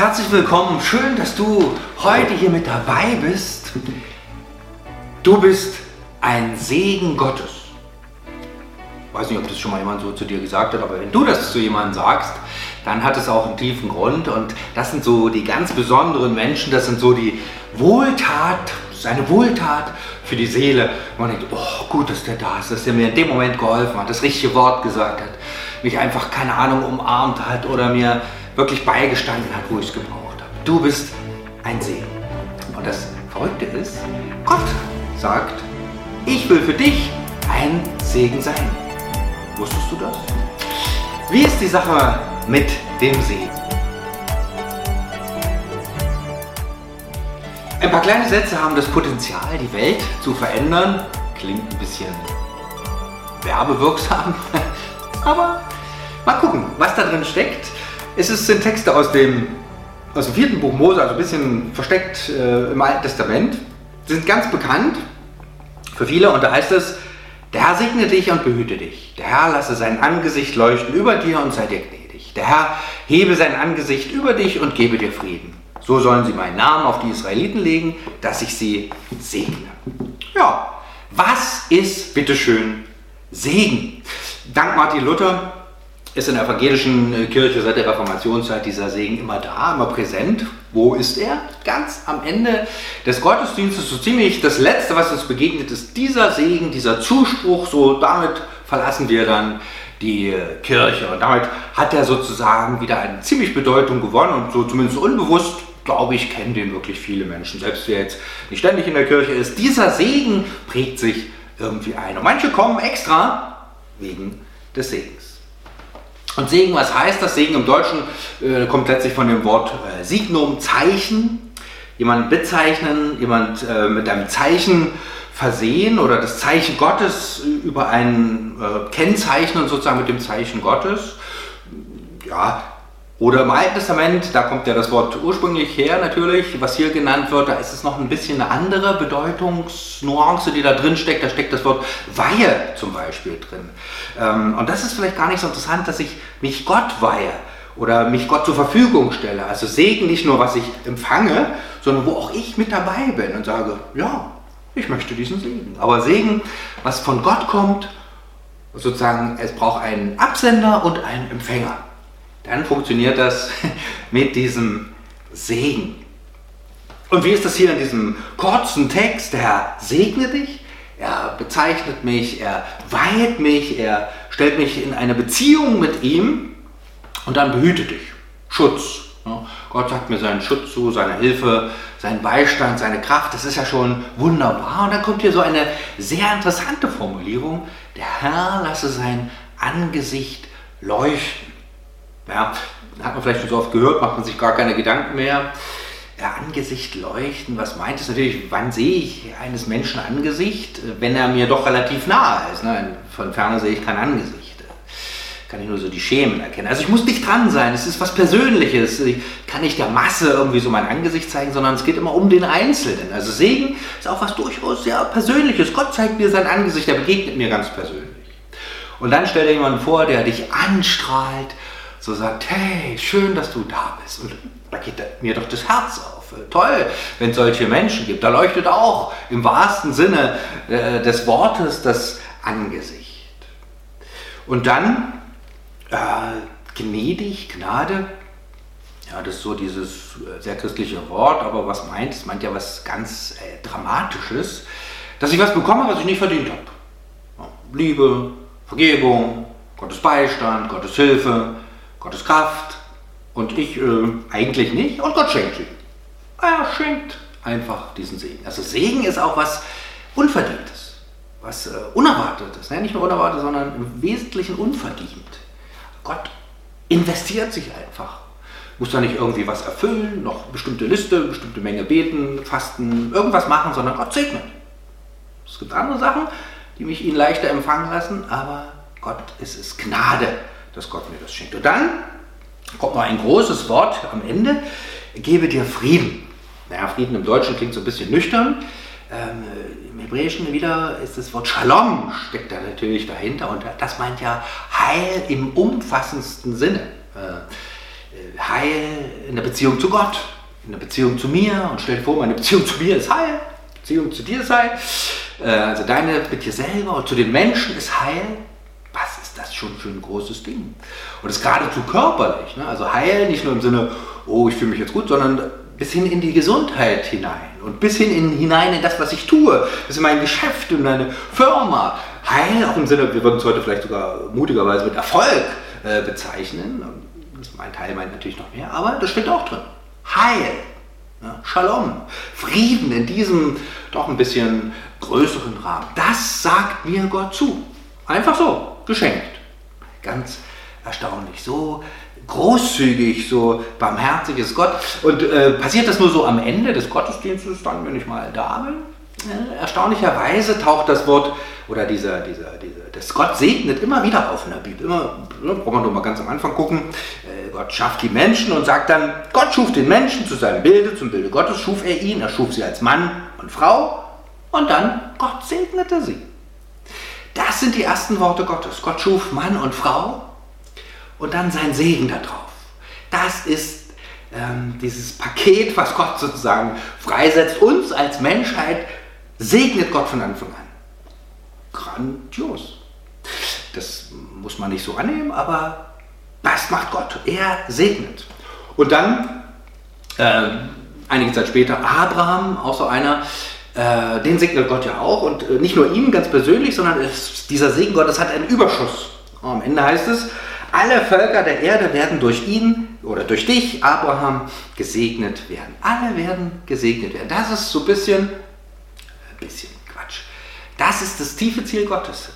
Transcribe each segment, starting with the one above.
Herzlich willkommen, schön, dass du heute hier mit dabei bist. Du bist ein Segen Gottes. Ich weiß nicht, ob das schon mal jemand so zu dir gesagt hat, aber wenn du das zu jemandem sagst, dann hat es auch einen tiefen Grund. Und das sind so die ganz besonderen Menschen, das sind so die Wohltat, seine Wohltat für die Seele. Man denkt, oh, gut, dass der da ist, dass der mir in dem Moment geholfen hat, das richtige Wort gesagt hat, mich einfach, keine Ahnung, umarmt hat oder mir wirklich beigestanden hat, wo ich es gebraucht habe. Du bist ein Segen. Und das Verrückte ist, Gott sagt, ich will für dich ein Segen sein. Wusstest du das? Wie ist die Sache mit dem Segen? Ein paar kleine Sätze haben das Potenzial, die Welt zu verändern. Klingt ein bisschen werbewirksam, aber mal gucken, was da drin steckt. Es sind Texte aus dem, aus dem vierten Buch Mose, also ein bisschen versteckt äh, im Alten Testament. Sie sind ganz bekannt für viele und da heißt es, der Herr segne dich und behüte dich. Der Herr lasse sein Angesicht leuchten über dir und sei dir gnädig. Der Herr hebe sein Angesicht über dich und gebe dir Frieden. So sollen sie meinen Namen auf die Israeliten legen, dass ich sie segne. Ja, was ist bitteschön Segen? Dank Martin Luther ist in der evangelischen äh, Kirche seit der Reformationszeit dieser Segen immer da, immer präsent. Wo ist er? Ganz am Ende des Gottesdienstes, so ziemlich das Letzte, was uns begegnet, ist dieser Segen, dieser Zuspruch. So damit verlassen wir dann die äh, Kirche. Und damit hat er sozusagen wieder eine ziemlich Bedeutung gewonnen und so zumindest unbewusst, glaube ich, kennen den wirklich viele Menschen. Selbst wer jetzt nicht ständig in der Kirche ist, dieser Segen prägt sich irgendwie ein. Und manche kommen extra wegen des Segens. Und Segen, was heißt das? Segen im Deutschen äh, kommt letztlich von dem Wort äh, Signum, Zeichen. Jemand bezeichnen, jemand äh, mit einem Zeichen versehen oder das Zeichen Gottes über ein äh, Kennzeichnen sozusagen mit dem Zeichen Gottes. Ja, oder im Alten Testament, da kommt ja das Wort ursprünglich her natürlich, was hier genannt wird, da ist es noch ein bisschen eine andere Bedeutungsnuance, die da drin steckt. Da steckt das Wort Weihe zum Beispiel drin. Ähm, und das ist vielleicht gar nicht so interessant, dass ich mich Gott weihe oder mich Gott zur Verfügung stelle. Also Segen nicht nur, was ich empfange, sondern wo auch ich mit dabei bin und sage, ja, ich möchte diesen Segen. Aber Segen, was von Gott kommt, sozusagen, es braucht einen Absender und einen Empfänger dann funktioniert das mit diesem Segen. Und wie ist das hier in diesem kurzen Text? Der Herr segne dich, er bezeichnet mich, er weiht mich, er stellt mich in eine Beziehung mit ihm und dann behüte dich. Schutz. Gott sagt mir seinen Schutz zu, seine Hilfe, seinen Beistand, seine Kraft. Das ist ja schon wunderbar. Und dann kommt hier so eine sehr interessante Formulierung. Der Herr lasse sein Angesicht leuchten. Ja, hat man vielleicht schon so oft gehört, macht man sich gar keine Gedanken mehr. Ja, Angesicht leuchten, was meint es natürlich? Wann sehe ich eines Menschen Angesicht, wenn er mir doch relativ nahe ist? Ne? Von ferne sehe ich kein Angesicht. Kann ich nur so die Schemen erkennen. Also ich muss nicht dran sein, es ist was Persönliches. Ich kann nicht der Masse irgendwie so mein Angesicht zeigen, sondern es geht immer um den Einzelnen. Also Segen ist auch was durchaus sehr Persönliches. Gott zeigt mir sein Angesicht, er begegnet mir ganz persönlich. Und dann stellt er jemanden vor, der dich anstrahlt, so sagt, hey, schön, dass du da bist. Und da geht mir doch das Herz auf. Toll, wenn es solche Menschen gibt. Da leuchtet auch im wahrsten Sinne äh, des Wortes das Angesicht. Und dann äh, gnädig, Gnade. Ja, das ist so dieses äh, sehr christliche Wort, aber was meint es? Meint ja was ganz äh, Dramatisches, dass ich was bekomme, was ich nicht verdient habe. Liebe, Vergebung, Gottes Beistand, Gottes Hilfe, Gottes Kraft und ich äh, eigentlich nicht und Gott schenkt sie. Er schenkt einfach diesen Segen. Also Segen ist auch was Unverdientes, was äh, Unerwartetes. Ne? Nicht nur unerwartet, sondern im Wesentlichen unverdient. Gott investiert sich einfach. Muss da nicht irgendwie was erfüllen, noch bestimmte Liste, bestimmte Menge beten, fasten, irgendwas machen, sondern Gott segnet. Es gibt andere Sachen, die mich ihn leichter empfangen lassen, aber Gott ist es Gnade dass Gott mir das schenkt. Und dann kommt noch ein großes Wort am Ende, gebe dir Frieden. Naja, Frieden im Deutschen klingt so ein bisschen nüchtern. Ähm, Im Hebräischen wieder ist das Wort Shalom, steckt da natürlich dahinter und das meint ja Heil im umfassendsten Sinne. Äh, Heil in der Beziehung zu Gott, in der Beziehung zu mir und stell dir vor, meine Beziehung zu mir ist Heil, Beziehung zu dir ist Heil, äh, also deine mit dir selber und zu den Menschen ist Heil. Schon für ein großes Ding? Und ist geradezu körperlich, ne? also Heil nicht nur im Sinne, oh, ich fühle mich jetzt gut, sondern bis hin in die Gesundheit hinein und bis hin in, hinein in das, was ich tue, bis in mein Geschäft, in meine Firma. Heil auch im Sinne, wir würden es heute vielleicht sogar mutigerweise mit Erfolg äh, bezeichnen. Das mein Teil meint natürlich noch mehr, aber das steckt auch drin. Heil, ja, Shalom, Frieden in diesem doch ein bisschen größeren Rahmen. Das sagt mir Gott zu. Einfach so, geschenkt. Ganz erstaunlich. So großzügig, so barmherzig ist Gott. Und äh, passiert das nur so am Ende des Gottesdienstes, dann, wenn ich mal da bin? Erstaunlicherweise taucht das Wort oder dieser, dieser, dieser, das Gott segnet immer wieder auf in der Bibel. Immer, ne, braucht man nur mal ganz am Anfang gucken. Äh, Gott schafft die Menschen und sagt dann, Gott schuf den Menschen zu seinem Bilde, zum Bilde Gottes schuf er ihn, er schuf sie als Mann und Frau und dann Gott segnete sie. Das sind die ersten Worte Gottes. Gott schuf Mann und Frau und dann sein Segen darauf. Das ist ähm, dieses Paket, was Gott sozusagen freisetzt. Uns als Menschheit segnet Gott von Anfang an. Grandios. Das muss man nicht so annehmen, aber das macht Gott. Er segnet. Und dann, äh, einige Zeit später, Abraham, auch so einer, äh, den segnet Gott ja auch. Und äh, nicht nur ihm ganz persönlich, sondern es, dieser Segen Gottes hat einen Überschuss. Am Ende heißt es, alle Völker der Erde werden durch ihn oder durch dich, Abraham, gesegnet werden. Alle werden gesegnet werden. Das ist so ein bisschen, ein bisschen Quatsch. Das ist das tiefe Ziel Gottes.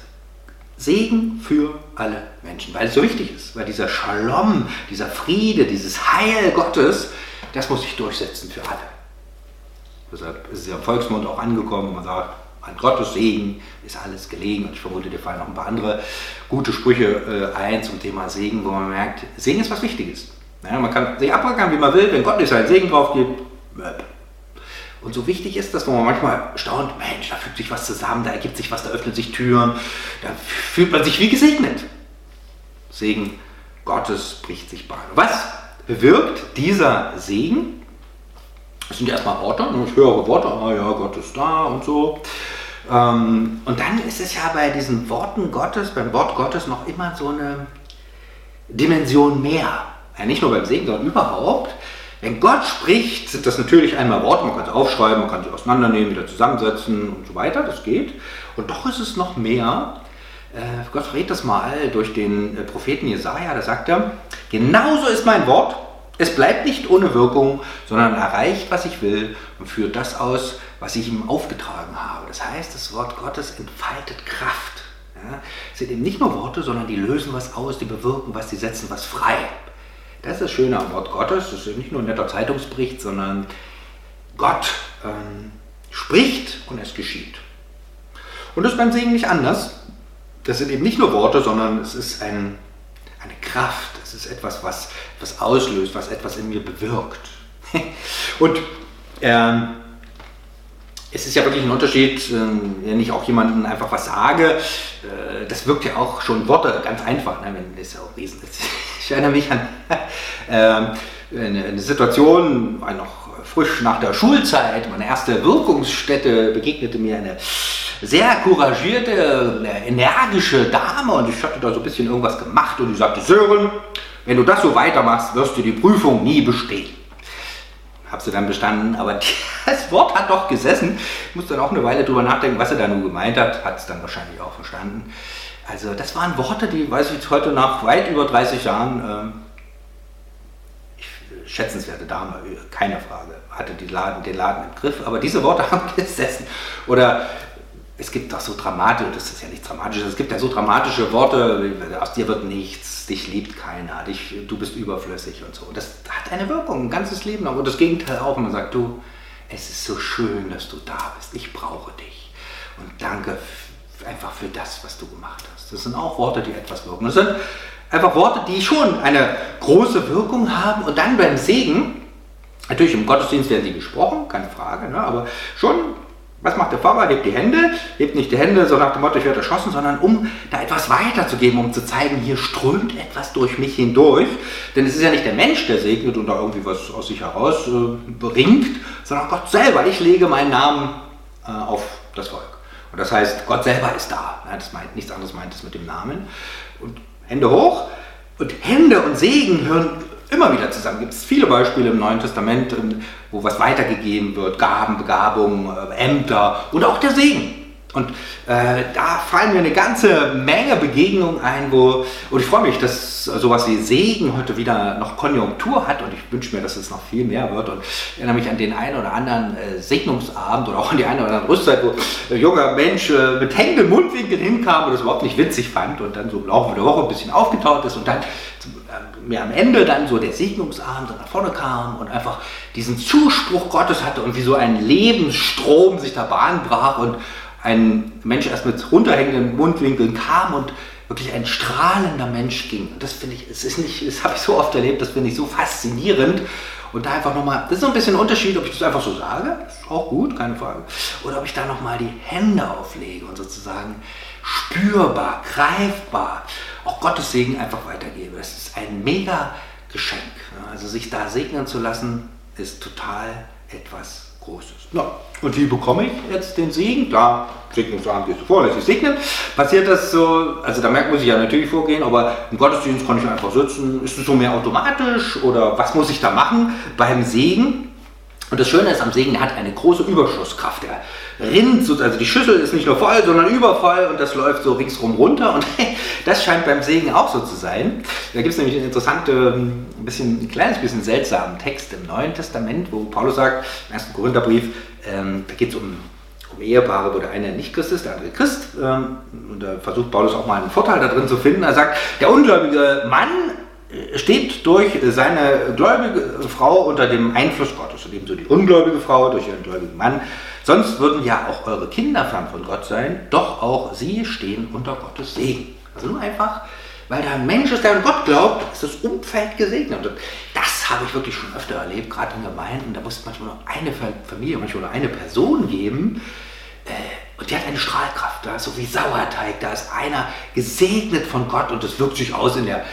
Segen für alle Menschen, weil es so wichtig ist, weil dieser Shalom, dieser Friede, dieses Heil Gottes, das muss sich durchsetzen für alle. Deshalb ist es ja im Volksmund auch angekommen, man sagt, an Gottes Segen ist alles gelegen. Und ich vermute, dir fallen noch ein paar andere gute Sprüche äh, ein zum Thema Segen, wo man merkt, Segen ist was Wichtiges. Ja, man kann sich abrackern, wie man will, wenn Gott nicht seinen Segen drauf gibt. Und so wichtig ist das, wo man manchmal staunt, Mensch, da fügt sich was zusammen, da ergibt sich was, da öffnen sich Türen, da fühlt man sich wie gesegnet. Segen Gottes bricht sich Bahn. Was bewirkt dieser Segen? Das sind erstmal Worte, ne? höhere Worte, ah ja, Gott ist da und so. Ähm, und dann ist es ja bei diesen Worten Gottes, beim Wort Gottes noch immer so eine Dimension mehr. Ja, nicht nur beim Segen, sondern überhaupt. Wenn Gott spricht, sind das natürlich einmal Worte, man kann sie aufschreiben, man kann sie auseinandernehmen, wieder zusammensetzen und so weiter, das geht. Und doch ist es noch mehr. Äh, Gott redet das mal durch den äh, Propheten Jesaja, da sagt er: Genauso ist mein Wort, es bleibt nicht ohne Wirkung, sondern erreicht, was ich will und führt das aus, was ich ihm aufgetragen habe. Das heißt, das Wort Gottes entfaltet Kraft. Ja, es sind eben nicht nur Worte, sondern die lösen was aus, die bewirken was, die setzen was frei. Das ist das Schöne am Wort Gottes. Das ist nicht nur ein netter Zeitungsbericht, sondern Gott ähm, spricht und es geschieht. Und das ist beim Segen nicht anders. Das sind eben nicht nur Worte, sondern es ist ein, eine Kraft. Es ist etwas, was, was auslöst, was etwas in mir bewirkt. und ähm, es ist ja wirklich ein Unterschied, ähm, wenn ich auch jemandem einfach was sage. Äh, das wirkt ja auch schon Worte ganz einfach, ne, wenn das ja auch Wesen ist. Ich erinnere mich an äh, eine, eine, Situation, war noch frisch nach der Schulzeit, meine erste Wirkungsstätte, begegnete mir eine sehr couragierte, energische Dame und ich hatte da so ein bisschen irgendwas gemacht und die sagte, Sören, wenn du das so weitermachst, wirst du die Prüfung nie bestehen habe sie dann bestanden, aber das Wort hat doch gesessen. Ich muss dann auch eine Weile drüber nachdenken, was er da nun gemeint hat. Hat es dann wahrscheinlich auch verstanden. Also das waren Worte, die, weiß ich heute nach weit über 30 Jahren, äh, schätzenswerte Dame, keine Frage, hatte die Laden, den Laden im Griff, aber diese Worte haben gesessen. Oder es gibt auch so dramatische, das ist ja nicht dramatisch, es gibt ja so dramatische Worte, aus dir wird nichts, dich liebt keiner, dich, du bist überflüssig und so. Das hat eine Wirkung, ein ganzes Leben lang. Und das Gegenteil auch, man sagt, du, es ist so schön, dass du da bist, ich brauche dich. Und danke einfach für das, was du gemacht hast. Das sind auch Worte, die etwas wirken. Das sind einfach Worte, die schon eine große Wirkung haben. Und dann beim Segen, natürlich im Gottesdienst werden sie gesprochen, keine Frage, ne, aber schon Was macht der Pfarrer? Hebt die Hände, hebt nicht die Hände so nach dem Motto, ich werde erschossen, sondern um da etwas weiterzugeben, um zu zeigen, hier strömt etwas durch mich hindurch. Denn es ist ja nicht der Mensch, der segnet und da irgendwie was aus sich heraus äh, bringt, sondern Gott selber. Ich lege meinen Namen äh, auf das Volk. Und das heißt, Gott selber ist da. Das meint, nichts anderes meint es mit dem Namen. Und Hände hoch. Und Hände und Segen hören immer wieder zusammen. Gibt es viele Beispiele im Neuen Testament, wo was weitergegeben wird, Gaben, Begabungen, äh, Ämter und auch der Segen. Und äh, da fallen mir eine ganze Menge Begegnungen ein, wo, und ich freue mich, dass sowas wie Segen heute wieder noch Konjunktur hat. Und ich wünsche mir, dass es noch viel mehr wird. Und erinnere mich an den einen oder anderen äh, Segnungsabend oder auch an die eine oder andere Rüstzeit, wo ein junger Mensch äh, mit hängenden Mundwinkeln hinkam und das überhaupt nicht witzig fand und dann so im Laufe der Woche ein bisschen aufgetaucht ist und dann äh, mir am Ende dann so der Segnungsabend nach vorne kam und einfach diesen Zuspruch Gottes hatte und wie so ein Lebensstrom sich da Bahn brach und ein Mensch erst mit runterhängenden Mundwinkeln kam und wirklich ein strahlender Mensch ging. Und das finde ich, es ist nicht, das habe ich so oft erlebt, das finde ich so faszinierend. Und da einfach nochmal, das ist so ein bisschen ein Unterschied, ob ich das einfach so sage, ist auch gut, keine Frage, oder ob ich da nochmal die Hände auflege und sozusagen spürbar, greifbar auch Gottes Segen einfach weitergebe. Das ist ein mega Geschenk. Also sich da segnen zu lassen, ist total etwas Großes. Ja. Und wie bekomme ich jetzt den Segen? Klar, Segnungsabend du vor, lässt dich segnen. Passiert das so, also da merkt, muss ich ja natürlich vorgehen, aber im Gottesdienst kann ich einfach sitzen. Ist es so mehr automatisch oder was muss ich da machen beim Segen? Und das Schöne ist am Segen, der hat eine große Überschusskraft. Der rinnt, so, also die Schüssel ist nicht nur voll, sondern übervoll und das läuft so ringsrum runter. Und das scheint beim Segen auch so zu sein. Da gibt es nämlich einen interessanten, ein, bisschen, ein kleines bisschen seltsamen Text im Neuen Testament, wo Paulus sagt, im 1. Korintherbrief, ähm, da geht es um, um Ehepaare, wo der eine nicht Christ ist, der andere Christ. Ähm, und da versucht Paulus auch mal einen Vorteil da drin zu finden. Er sagt, der ungläubige Mann steht durch seine gläubige Frau unter dem Einfluss Gottes und ebenso die ungläubige Frau durch ihren gläubigen Mann. Sonst würden ja auch eure Kinder fern von Gott sein, doch auch sie stehen unter Gottes Segen. Also nur einfach, weil da ein Mensch ist, der an Gott glaubt, ist das Umfeld gesegnet. Und das habe ich wirklich schon öfter erlebt, gerade in Gemeinden. Da muss es manchmal nur eine Familie, manchmal nur eine Person geben. Äh, und die hat eine Strahlkraft, da, so wie Sauerteig. Da ist einer gesegnet von Gott und das wirkt sich aus in der,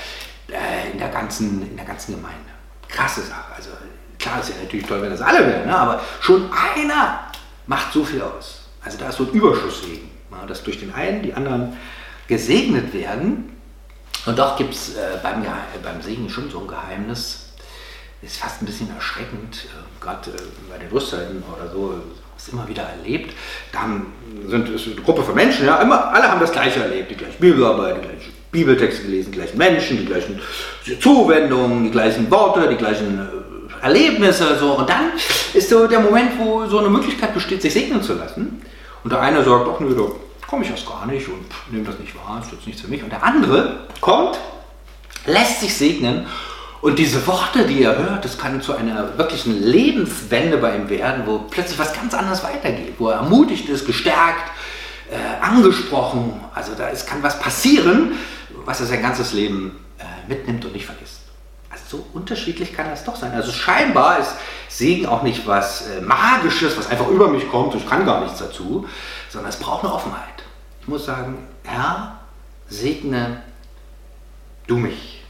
in der, ganzen, in der ganzen Gemeinde. Krasse Sache. Also klar ist ja natürlich toll, wenn das alle werden, ne? aber schon einer macht so viel aus. Also da ist so ein Überschusssegen, ja, dass durch den einen die anderen gesegnet werden. Und doch gibt es äh, beim, beim Segen schon so ein Geheimnis, ist fast ein bisschen erschreckend, äh, gerade äh, bei den Rüstzeiten oder so, immer wieder erlebt. Da haben, sind es eine Gruppe von Menschen, ja, immer, alle haben das Gleiche erlebt, die gleiche Bibelarbeit, die gleichen Bibeltexte gelesen, die gleichen Menschen, die gleichen Zuwendungen, die gleichen Worte, die gleichen äh, Erlebnisse. So. Und dann ist so der Moment, wo so eine Möglichkeit besteht, sich segnen zu lassen. Und der eine sagt, ach nö, da komme ich erst gar nicht und nehme das nicht wahr, ist jetzt nichts für mich. Und der andere kommt, lässt sich segnen und diese Worte, die er hört, das kann zu einer wirklichen Lebenswende bei ihm werden, wo plötzlich was ganz anderes weitergeht, wo er ermutigt ist, gestärkt, äh, angesprochen. Also da ist, kann was passieren, was er sein ganzes Leben äh, mitnimmt und nicht vergisst. Also so unterschiedlich kann das doch sein. Also scheinbar ist Segen auch nicht was äh, Magisches, was einfach über mich kommt, ich kann gar nichts dazu, sondern es braucht eine Offenheit. Ich muss sagen, Herr, segne du mich.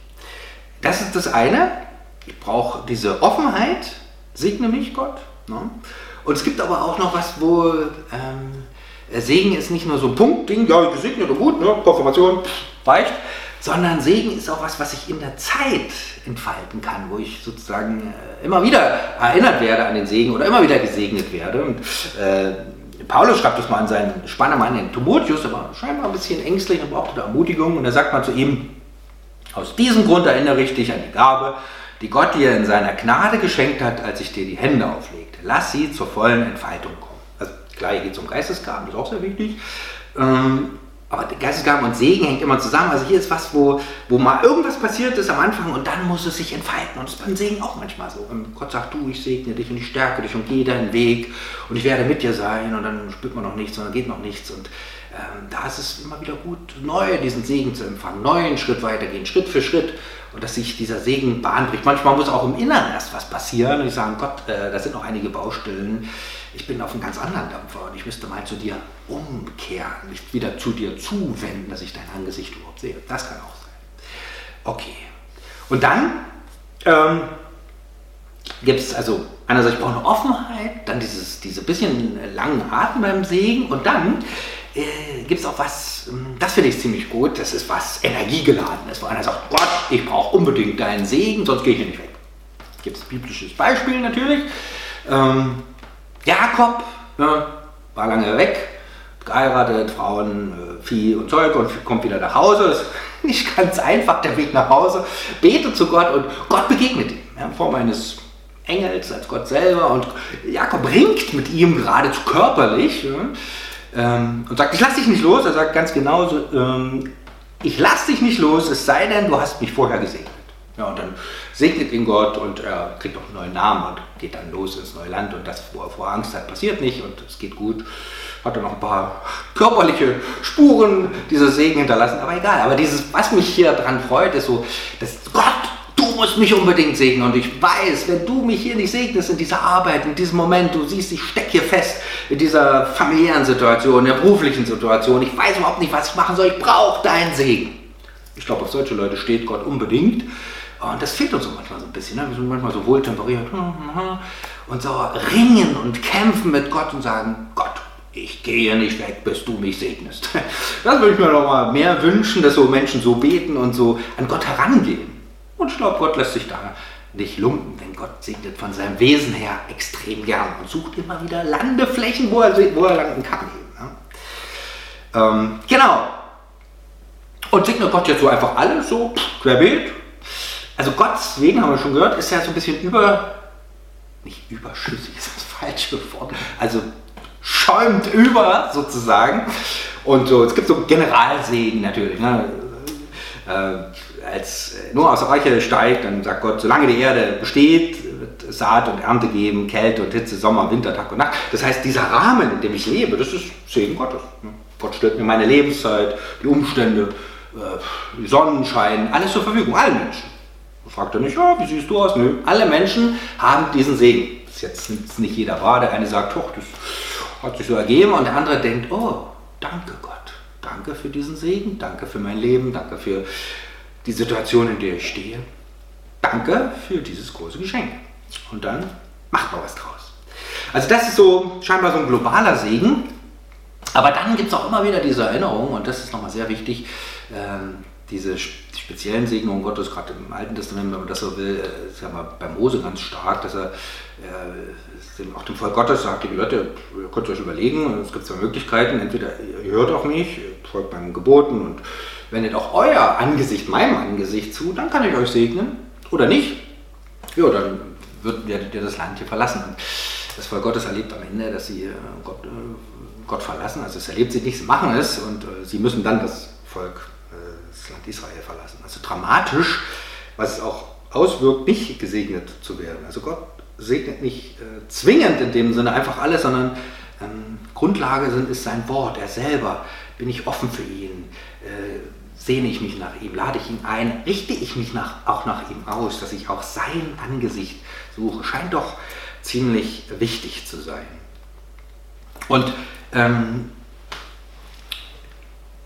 Das ist das eine. Ich brauche diese Offenheit, segne mich Gott. Ne? Und es gibt aber auch noch was, wo ähm, Segen ist nicht nur so ein Punktding, ja, gesegnet und gut, ne? Konfirmation, reicht, sondern Segen ist auch was, was ich in der Zeit entfalten kann, wo ich sozusagen äh, immer wieder erinnert werde an den Segen oder immer wieder gesegnet werde. Und, äh, Paulus schreibt das mal an seinen Spannermann, den Timotheus, der war scheinbar ein bisschen ängstlich und brauchte Ermutigung. Und er sagt mal zu ihm, aus diesem Grund erinnere ich dich an die Gabe, die Gott dir in seiner Gnade geschenkt hat, als ich dir die Hände auflegte. Lass sie zur vollen Entfaltung kommen. Klar, geht es um Geistesgaben, das ist auch sehr wichtig. Ähm, aber Geistesgaben und Segen hängt immer zusammen. Also hier ist was, wo, wo mal irgendwas passiert ist am Anfang und dann muss es sich entfalten. Und das ist beim Segen auch manchmal so. Und Gott sagt, du, ich segne dich und ich stärke dich und gehe deinen Weg und ich werde mit dir sein und dann spürt man noch nichts und dann geht noch nichts. Und ähm, da ist es immer wieder gut, neu diesen Segen zu empfangen, neuen Schritt weitergehen, Schritt für Schritt und dass sich dieser Segen Bahn bricht. Manchmal muss auch im Inneren erst was passieren und ich sage, Gott, äh, da sind noch einige Baustellen. Ich bin auf einem ganz anderen Dampfer und ich müsste mal zu dir umkehren, mich wieder zu dir zuwenden, dass ich dein Angesicht überhaupt sehe. Das kann auch sein. Okay. Und dann ähm, gibt es also einerseits brauche eine Offenheit, dann dieses, diese bisschen langen Atem beim Segen und dann äh, gibt es auch was, ähm, das finde ich ziemlich gut, das ist was Energiegeladenes, wo einer sagt, Gott, ich brauche unbedingt deinen Segen, sonst gehe ich hier nicht weg. Gibt es biblisches Beispiel natürlich. Ähm, Jakob ja, war lange weg, geheiratet, Frauen, äh, Vieh und Zeug und kommt wieder nach Hause. Das ist nicht ganz einfach der Weg nach Hause. Betet zu Gott und Gott begegnet ihm ja, in Form eines Engels als Gott selber und Jakob ringt mit ihm geradezu körperlich. Ja ähm, und sagt, ich lass dich nicht los. Er sagt ganz genau so, ähm, ich lass dich nicht los, es sei denn, du hast mich vorher gesegnet. Ja, und dann segnet ihn Gott und er kriegt auch einen neuen Namen und geht dann los ins neue Land und das, wo er vor Angst hat, passiert nicht und es geht gut. Hat er noch ein paar körperliche Spuren dieser Segen hinterlassen, aber egal. Aber dieses, was mich hier dran freut, ist so, dass Gott du musst mich unbedingt segnen. Und ich weiß, wenn du mich hier nicht segnest in dieser Arbeit, in diesem Moment, du siehst, ich stecke hier fest in dieser familiären Situation, in der beruflichen Situation, ich weiß überhaupt nicht, was ich machen soll, ich brauche deinen Segen. Ich glaube, auf solche Leute steht Gott unbedingt. Und das fehlt uns so manchmal so ein bisschen. Ne? Wir sind manchmal so wohltemperiert und so ringen und kämpfen mit Gott und sagen, Gott, ich gehe nicht weg, bis du mich segnest. Das würde ich mir noch mal mehr wünschen, dass so Menschen so beten und so an Gott herangehen. Und Gott lässt sich da nicht lumpen, denn Gott segnet von seinem Wesen her extrem gern und sucht immer wieder Landeflächen, wo er, wo er landen kann. Ne? Ähm, genau. Und segnet Gott jetzt so einfach alles so querbeet. Also Gottes Segen, haben wir schon gehört, ist ja so ein bisschen über, nicht überschüssig, ist das falsche Wort, also schäumt über sozusagen. Und so, es gibt so Generalsegen natürlich. Ne? Äh, als nur aus der steigt, dann sagt Gott, solange die Erde besteht, wird Saat und Ernte geben, Kälte und Hitze, Sommer, Winter, Tag und Nacht. Das heißt, dieser Rahmen, in dem ich lebe, das ist Segen Gottes. Gott stellt mir meine Lebenszeit, die Umstände, äh, Sonnenschein, alles zur Verfügung, allen Menschen. Da fragt er nicht, ja, wie siehst du aus? Nö, alle Menschen haben diesen Segen. Das ist jetzt nicht jeder wahr. Der eine sagt, doch, das hat sich so ergeben und der andere denkt, oh, danke Gott. Danke für diesen Segen, danke für mein Leben, danke für die Situation, in der ich stehe. Danke für dieses große Geschenk. Und dann macht man was draus. Also das ist so scheinbar so ein globaler Segen. Aber dann gibt es auch immer wieder diese Erinnerung, und das ist nochmal sehr wichtig, ähm, diese speziellen Segnungen Gottes, gerade im Alten Testament, wenn man das so will, äh, ist ja mal bei Mose ganz stark, dass er äh, auch dem Volk Gottes sagt, liebe Leute, ihr könnt euch überlegen, es gibt zwei Möglichkeiten, entweder ihr hört auf mich, folgt meinen Geboten und wendet auch euer Angesicht meinem Angesicht zu, dann kann ich euch segnen, oder nicht, ja, dann wird, werdet ihr das Land hier verlassen. Das Volk Gottes erlebt am Ende, dass sie äh, Gott, äh, Gott verlassen, also es erlebt sie nicht, sie machen es und äh, sie müssen dann das Volk das Land Israel verlassen. Also dramatisch, was es auch auswirkt, nicht gesegnet zu werden. Also Gott segnet nicht zwingend in dem Sinne einfach alles, sondern ähm, Grundlage sind, ist sein Wort, er selber. Bin ich offen für ihn? Sehne ich mich nach ihm? Lade ich ihn ein? Richte ich mich nach, auch nach ihm aus, dass ich auch sein Angesicht suche? Scheint doch ziemlich wichtig zu sein. Und ähm,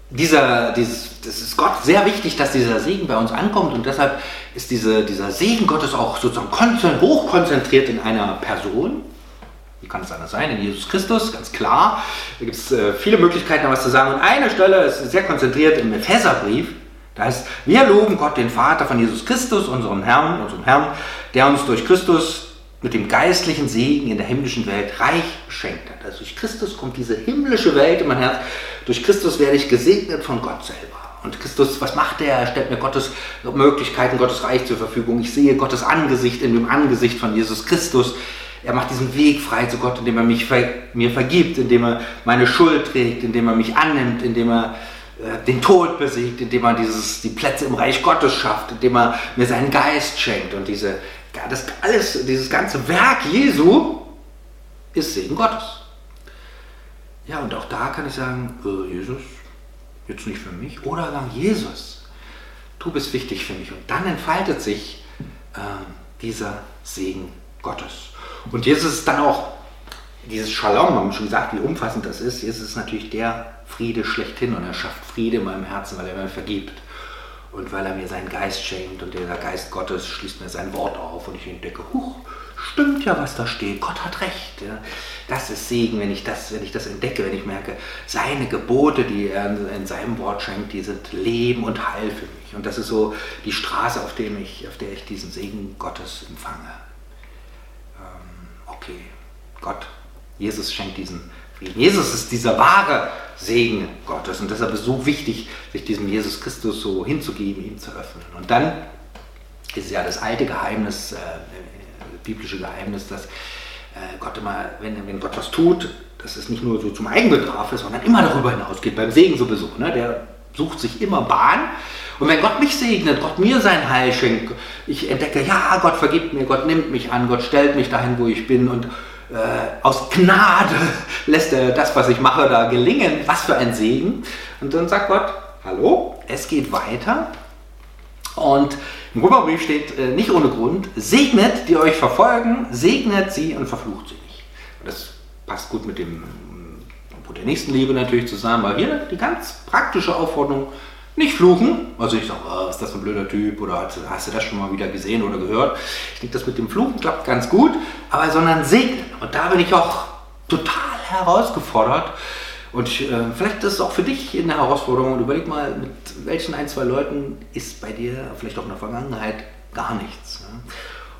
dieser, dieses, das ist Gott sehr wichtig, dass dieser Segen bei uns ankommt und deshalb ist diese, dieser Segen Gottes auch sozusagen hochkonzentriert in einer Person. Wie kann es anders sein? In Jesus Christus, ganz klar. Da gibt es äh, viele Möglichkeiten, was zu sagen. Und eine Stelle ist sehr konzentriert im Epheserbrief. Da heißt, wir loben Gott, den Vater von Jesus Christus, unserem Herrn, unserem Herrn, der uns durch Christus mit dem geistlichen Segen in der himmlischen Welt reich schenkt hat. Also durch Christus kommt diese himmlische Welt in mein Herz. Durch Christus werde ich gesegnet von Gott selber. Und Christus, was macht er? Er stellt mir Gottes Möglichkeiten, Gottes Reich zur Verfügung. Ich sehe Gottes Angesicht in dem Angesicht von Jesus Christus. Er macht diesen Weg frei zu Gott, indem er mich mir vergibt, indem er meine Schuld trägt, indem er mich annimmt, indem er äh, den Tod besiegt, indem er dieses, die Plätze im Reich Gottes schafft, indem er mir seinen Geist schenkt. Und diese, das alles, dieses ganze Werk Jesu ist Segen Gottes. Ja, und auch da kann ich sagen, äh, Jesus, jetzt nicht für mich. Oder sagen, Jesus, du bist wichtig für mich. Und dann entfaltet sich äh, dieser Segen Gottes. Und Jesus ist dann auch dieses Shalom, haben wir schon gesagt, wie umfassend das ist. Jesus ist natürlich der Friede schlechthin und er schafft Friede in meinem Herzen, weil er mir vergibt und weil er mir seinen Geist schenkt und dieser Geist Gottes schließt mir sein Wort auf und ich entdecke, huch, stimmt ja, was da steht, Gott hat recht. Das ist Segen, wenn ich das, wenn ich das entdecke, wenn ich merke, seine Gebote, die er in seinem Wort schenkt, die sind Leben und Heil für mich. Und das ist so die Straße, auf, dem ich, auf der ich diesen Segen Gottes empfange. Okay, Gott, Jesus schenkt diesen Frieden. Jesus ist dieser wahre Segen Gottes und deshalb ist es so wichtig, sich diesem Jesus Christus so hinzugeben, ihm zu öffnen. Und dann ist ja das alte Geheimnis, äh, biblische Geheimnis, dass äh, Gott immer, wenn, wenn Gott was tut, dass es nicht nur so zum Eigenbedarf ist, sondern immer darüber hinausgeht, beim Segen sowieso. Ne? Der sucht sich immer Bahn. Und wenn Gott mich segnet, Gott mir sein Heil schenkt, ich entdecke, ja, Gott vergibt mir, Gott nimmt mich an, Gott stellt mich dahin, wo ich bin und äh, aus Gnade lässt er das, was ich mache, da gelingen. Was für ein Segen. Und dann sagt Gott, hallo, es geht weiter. Und im Römerbrief steht äh, nicht ohne Grund, segnet, die euch verfolgen, segnet sie und verflucht sie nicht. Und das passt gut mit dem mit der Nächstenliebe natürlich zusammen, weil hier die ganz praktische Aufforderung, nicht fluchen, also ich sage, oh, ist das ein blöder Typ oder hast, hast, du das schon mal wieder gesehen oder gehört? Ich denke, das mit dem Fluchen klappt ganz gut, aber sondern segnen. Und da bin ich auch total herausgefordert. Und äh, vielleicht ist es auch für dich eine Herausforderung und überleg mal, mit welchen ein, zwei Leuten ist bei dir vielleicht auch in der Vergangenheit gar nichts. Ja?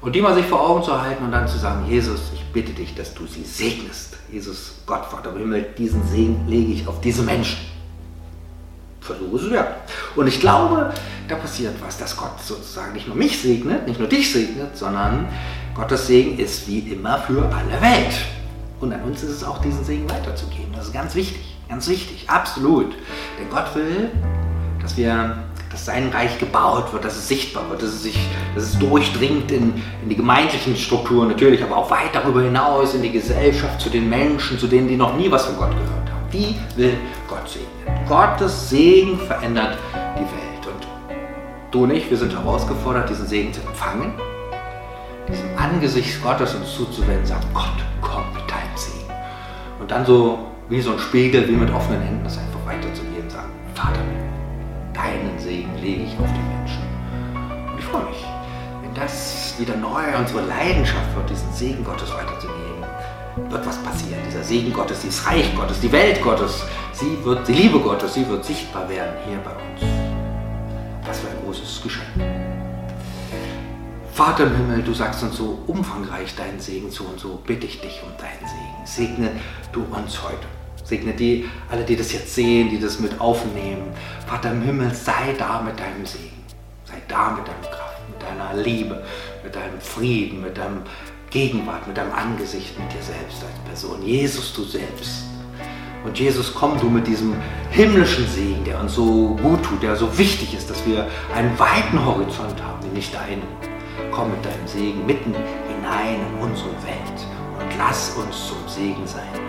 Und die mal sich vor Augen zu halten und dann zu sagen, Jesus, ich bitte dich, dass du sie segnest. Jesus, Gott, Vater im Himmel, diesen Segen lege ich auf diese Menschen versuche es wert. Und ich glaube, da passiert was, dass Gott sozusagen nicht nur mich segnet, nicht nur dich segnet, sondern Gottes Segen ist wie immer für alle Welt. Und an uns ist es auch, diesen Segen weiterzugeben. Das ist ganz wichtig, ganz wichtig, absolut. Denn Gott will, dass wir, dass sein Reich gebaut wird, dass es sichtbar wird, dass es sich, dass es durchdringt in, in die gemeindlichen Strukturen natürlich, aber auch weit darüber hinaus in die Gesellschaft, zu den Menschen, zu denen, die noch nie was von Gott gehört haben. Die will Gott segnen. Gottes Segen verändert die Welt. Und du und ich, wir sind herausgefordert, diesen Segen zu empfangen, diesem Angesicht Gottes uns zuzuwenden, sagen, Gott, komm mit deinem Segen. Und dann so wie so ein Spiegel, wie mit offenen Händen, das einfach lege ich auf die Menschen. Und ich freue mich, wenn das wieder neu unsere Leidenschaft wird, diesen Segen Gottes weiterzugeben wird was passieren. Dieser Segen Gottes, dieses Reich Gottes, die Welt Gottes, sie wird, die Liebe Gottes, sie wird sichtbar werden hier bei uns. Das wäre ein großes Geschenk. Vater im Himmel, du sagst uns so umfangreich deinen Segen zu und so bitte ich dich um deinen Segen. Segne du uns heute. Segne die, alle, die das jetzt sehen, die das mit aufnehmen. Vater im Himmel, sei da mit deinem Segen. Sei da mit deiner Kraft, mit deiner Liebe, mit deinem Frieden, mit deinem Gegenwart, mit deinem Angesicht, mit dir selbst als Person. Jesus, du selbst. Und Jesus, komm du mit diesem himmlischen Segen, der uns so gut tut, der so wichtig ist, dass wir einen weiten Horizont haben, nicht deinen. Komm mit deinem Segen mitten hinein in unsere Welt und lass uns zum Segen sein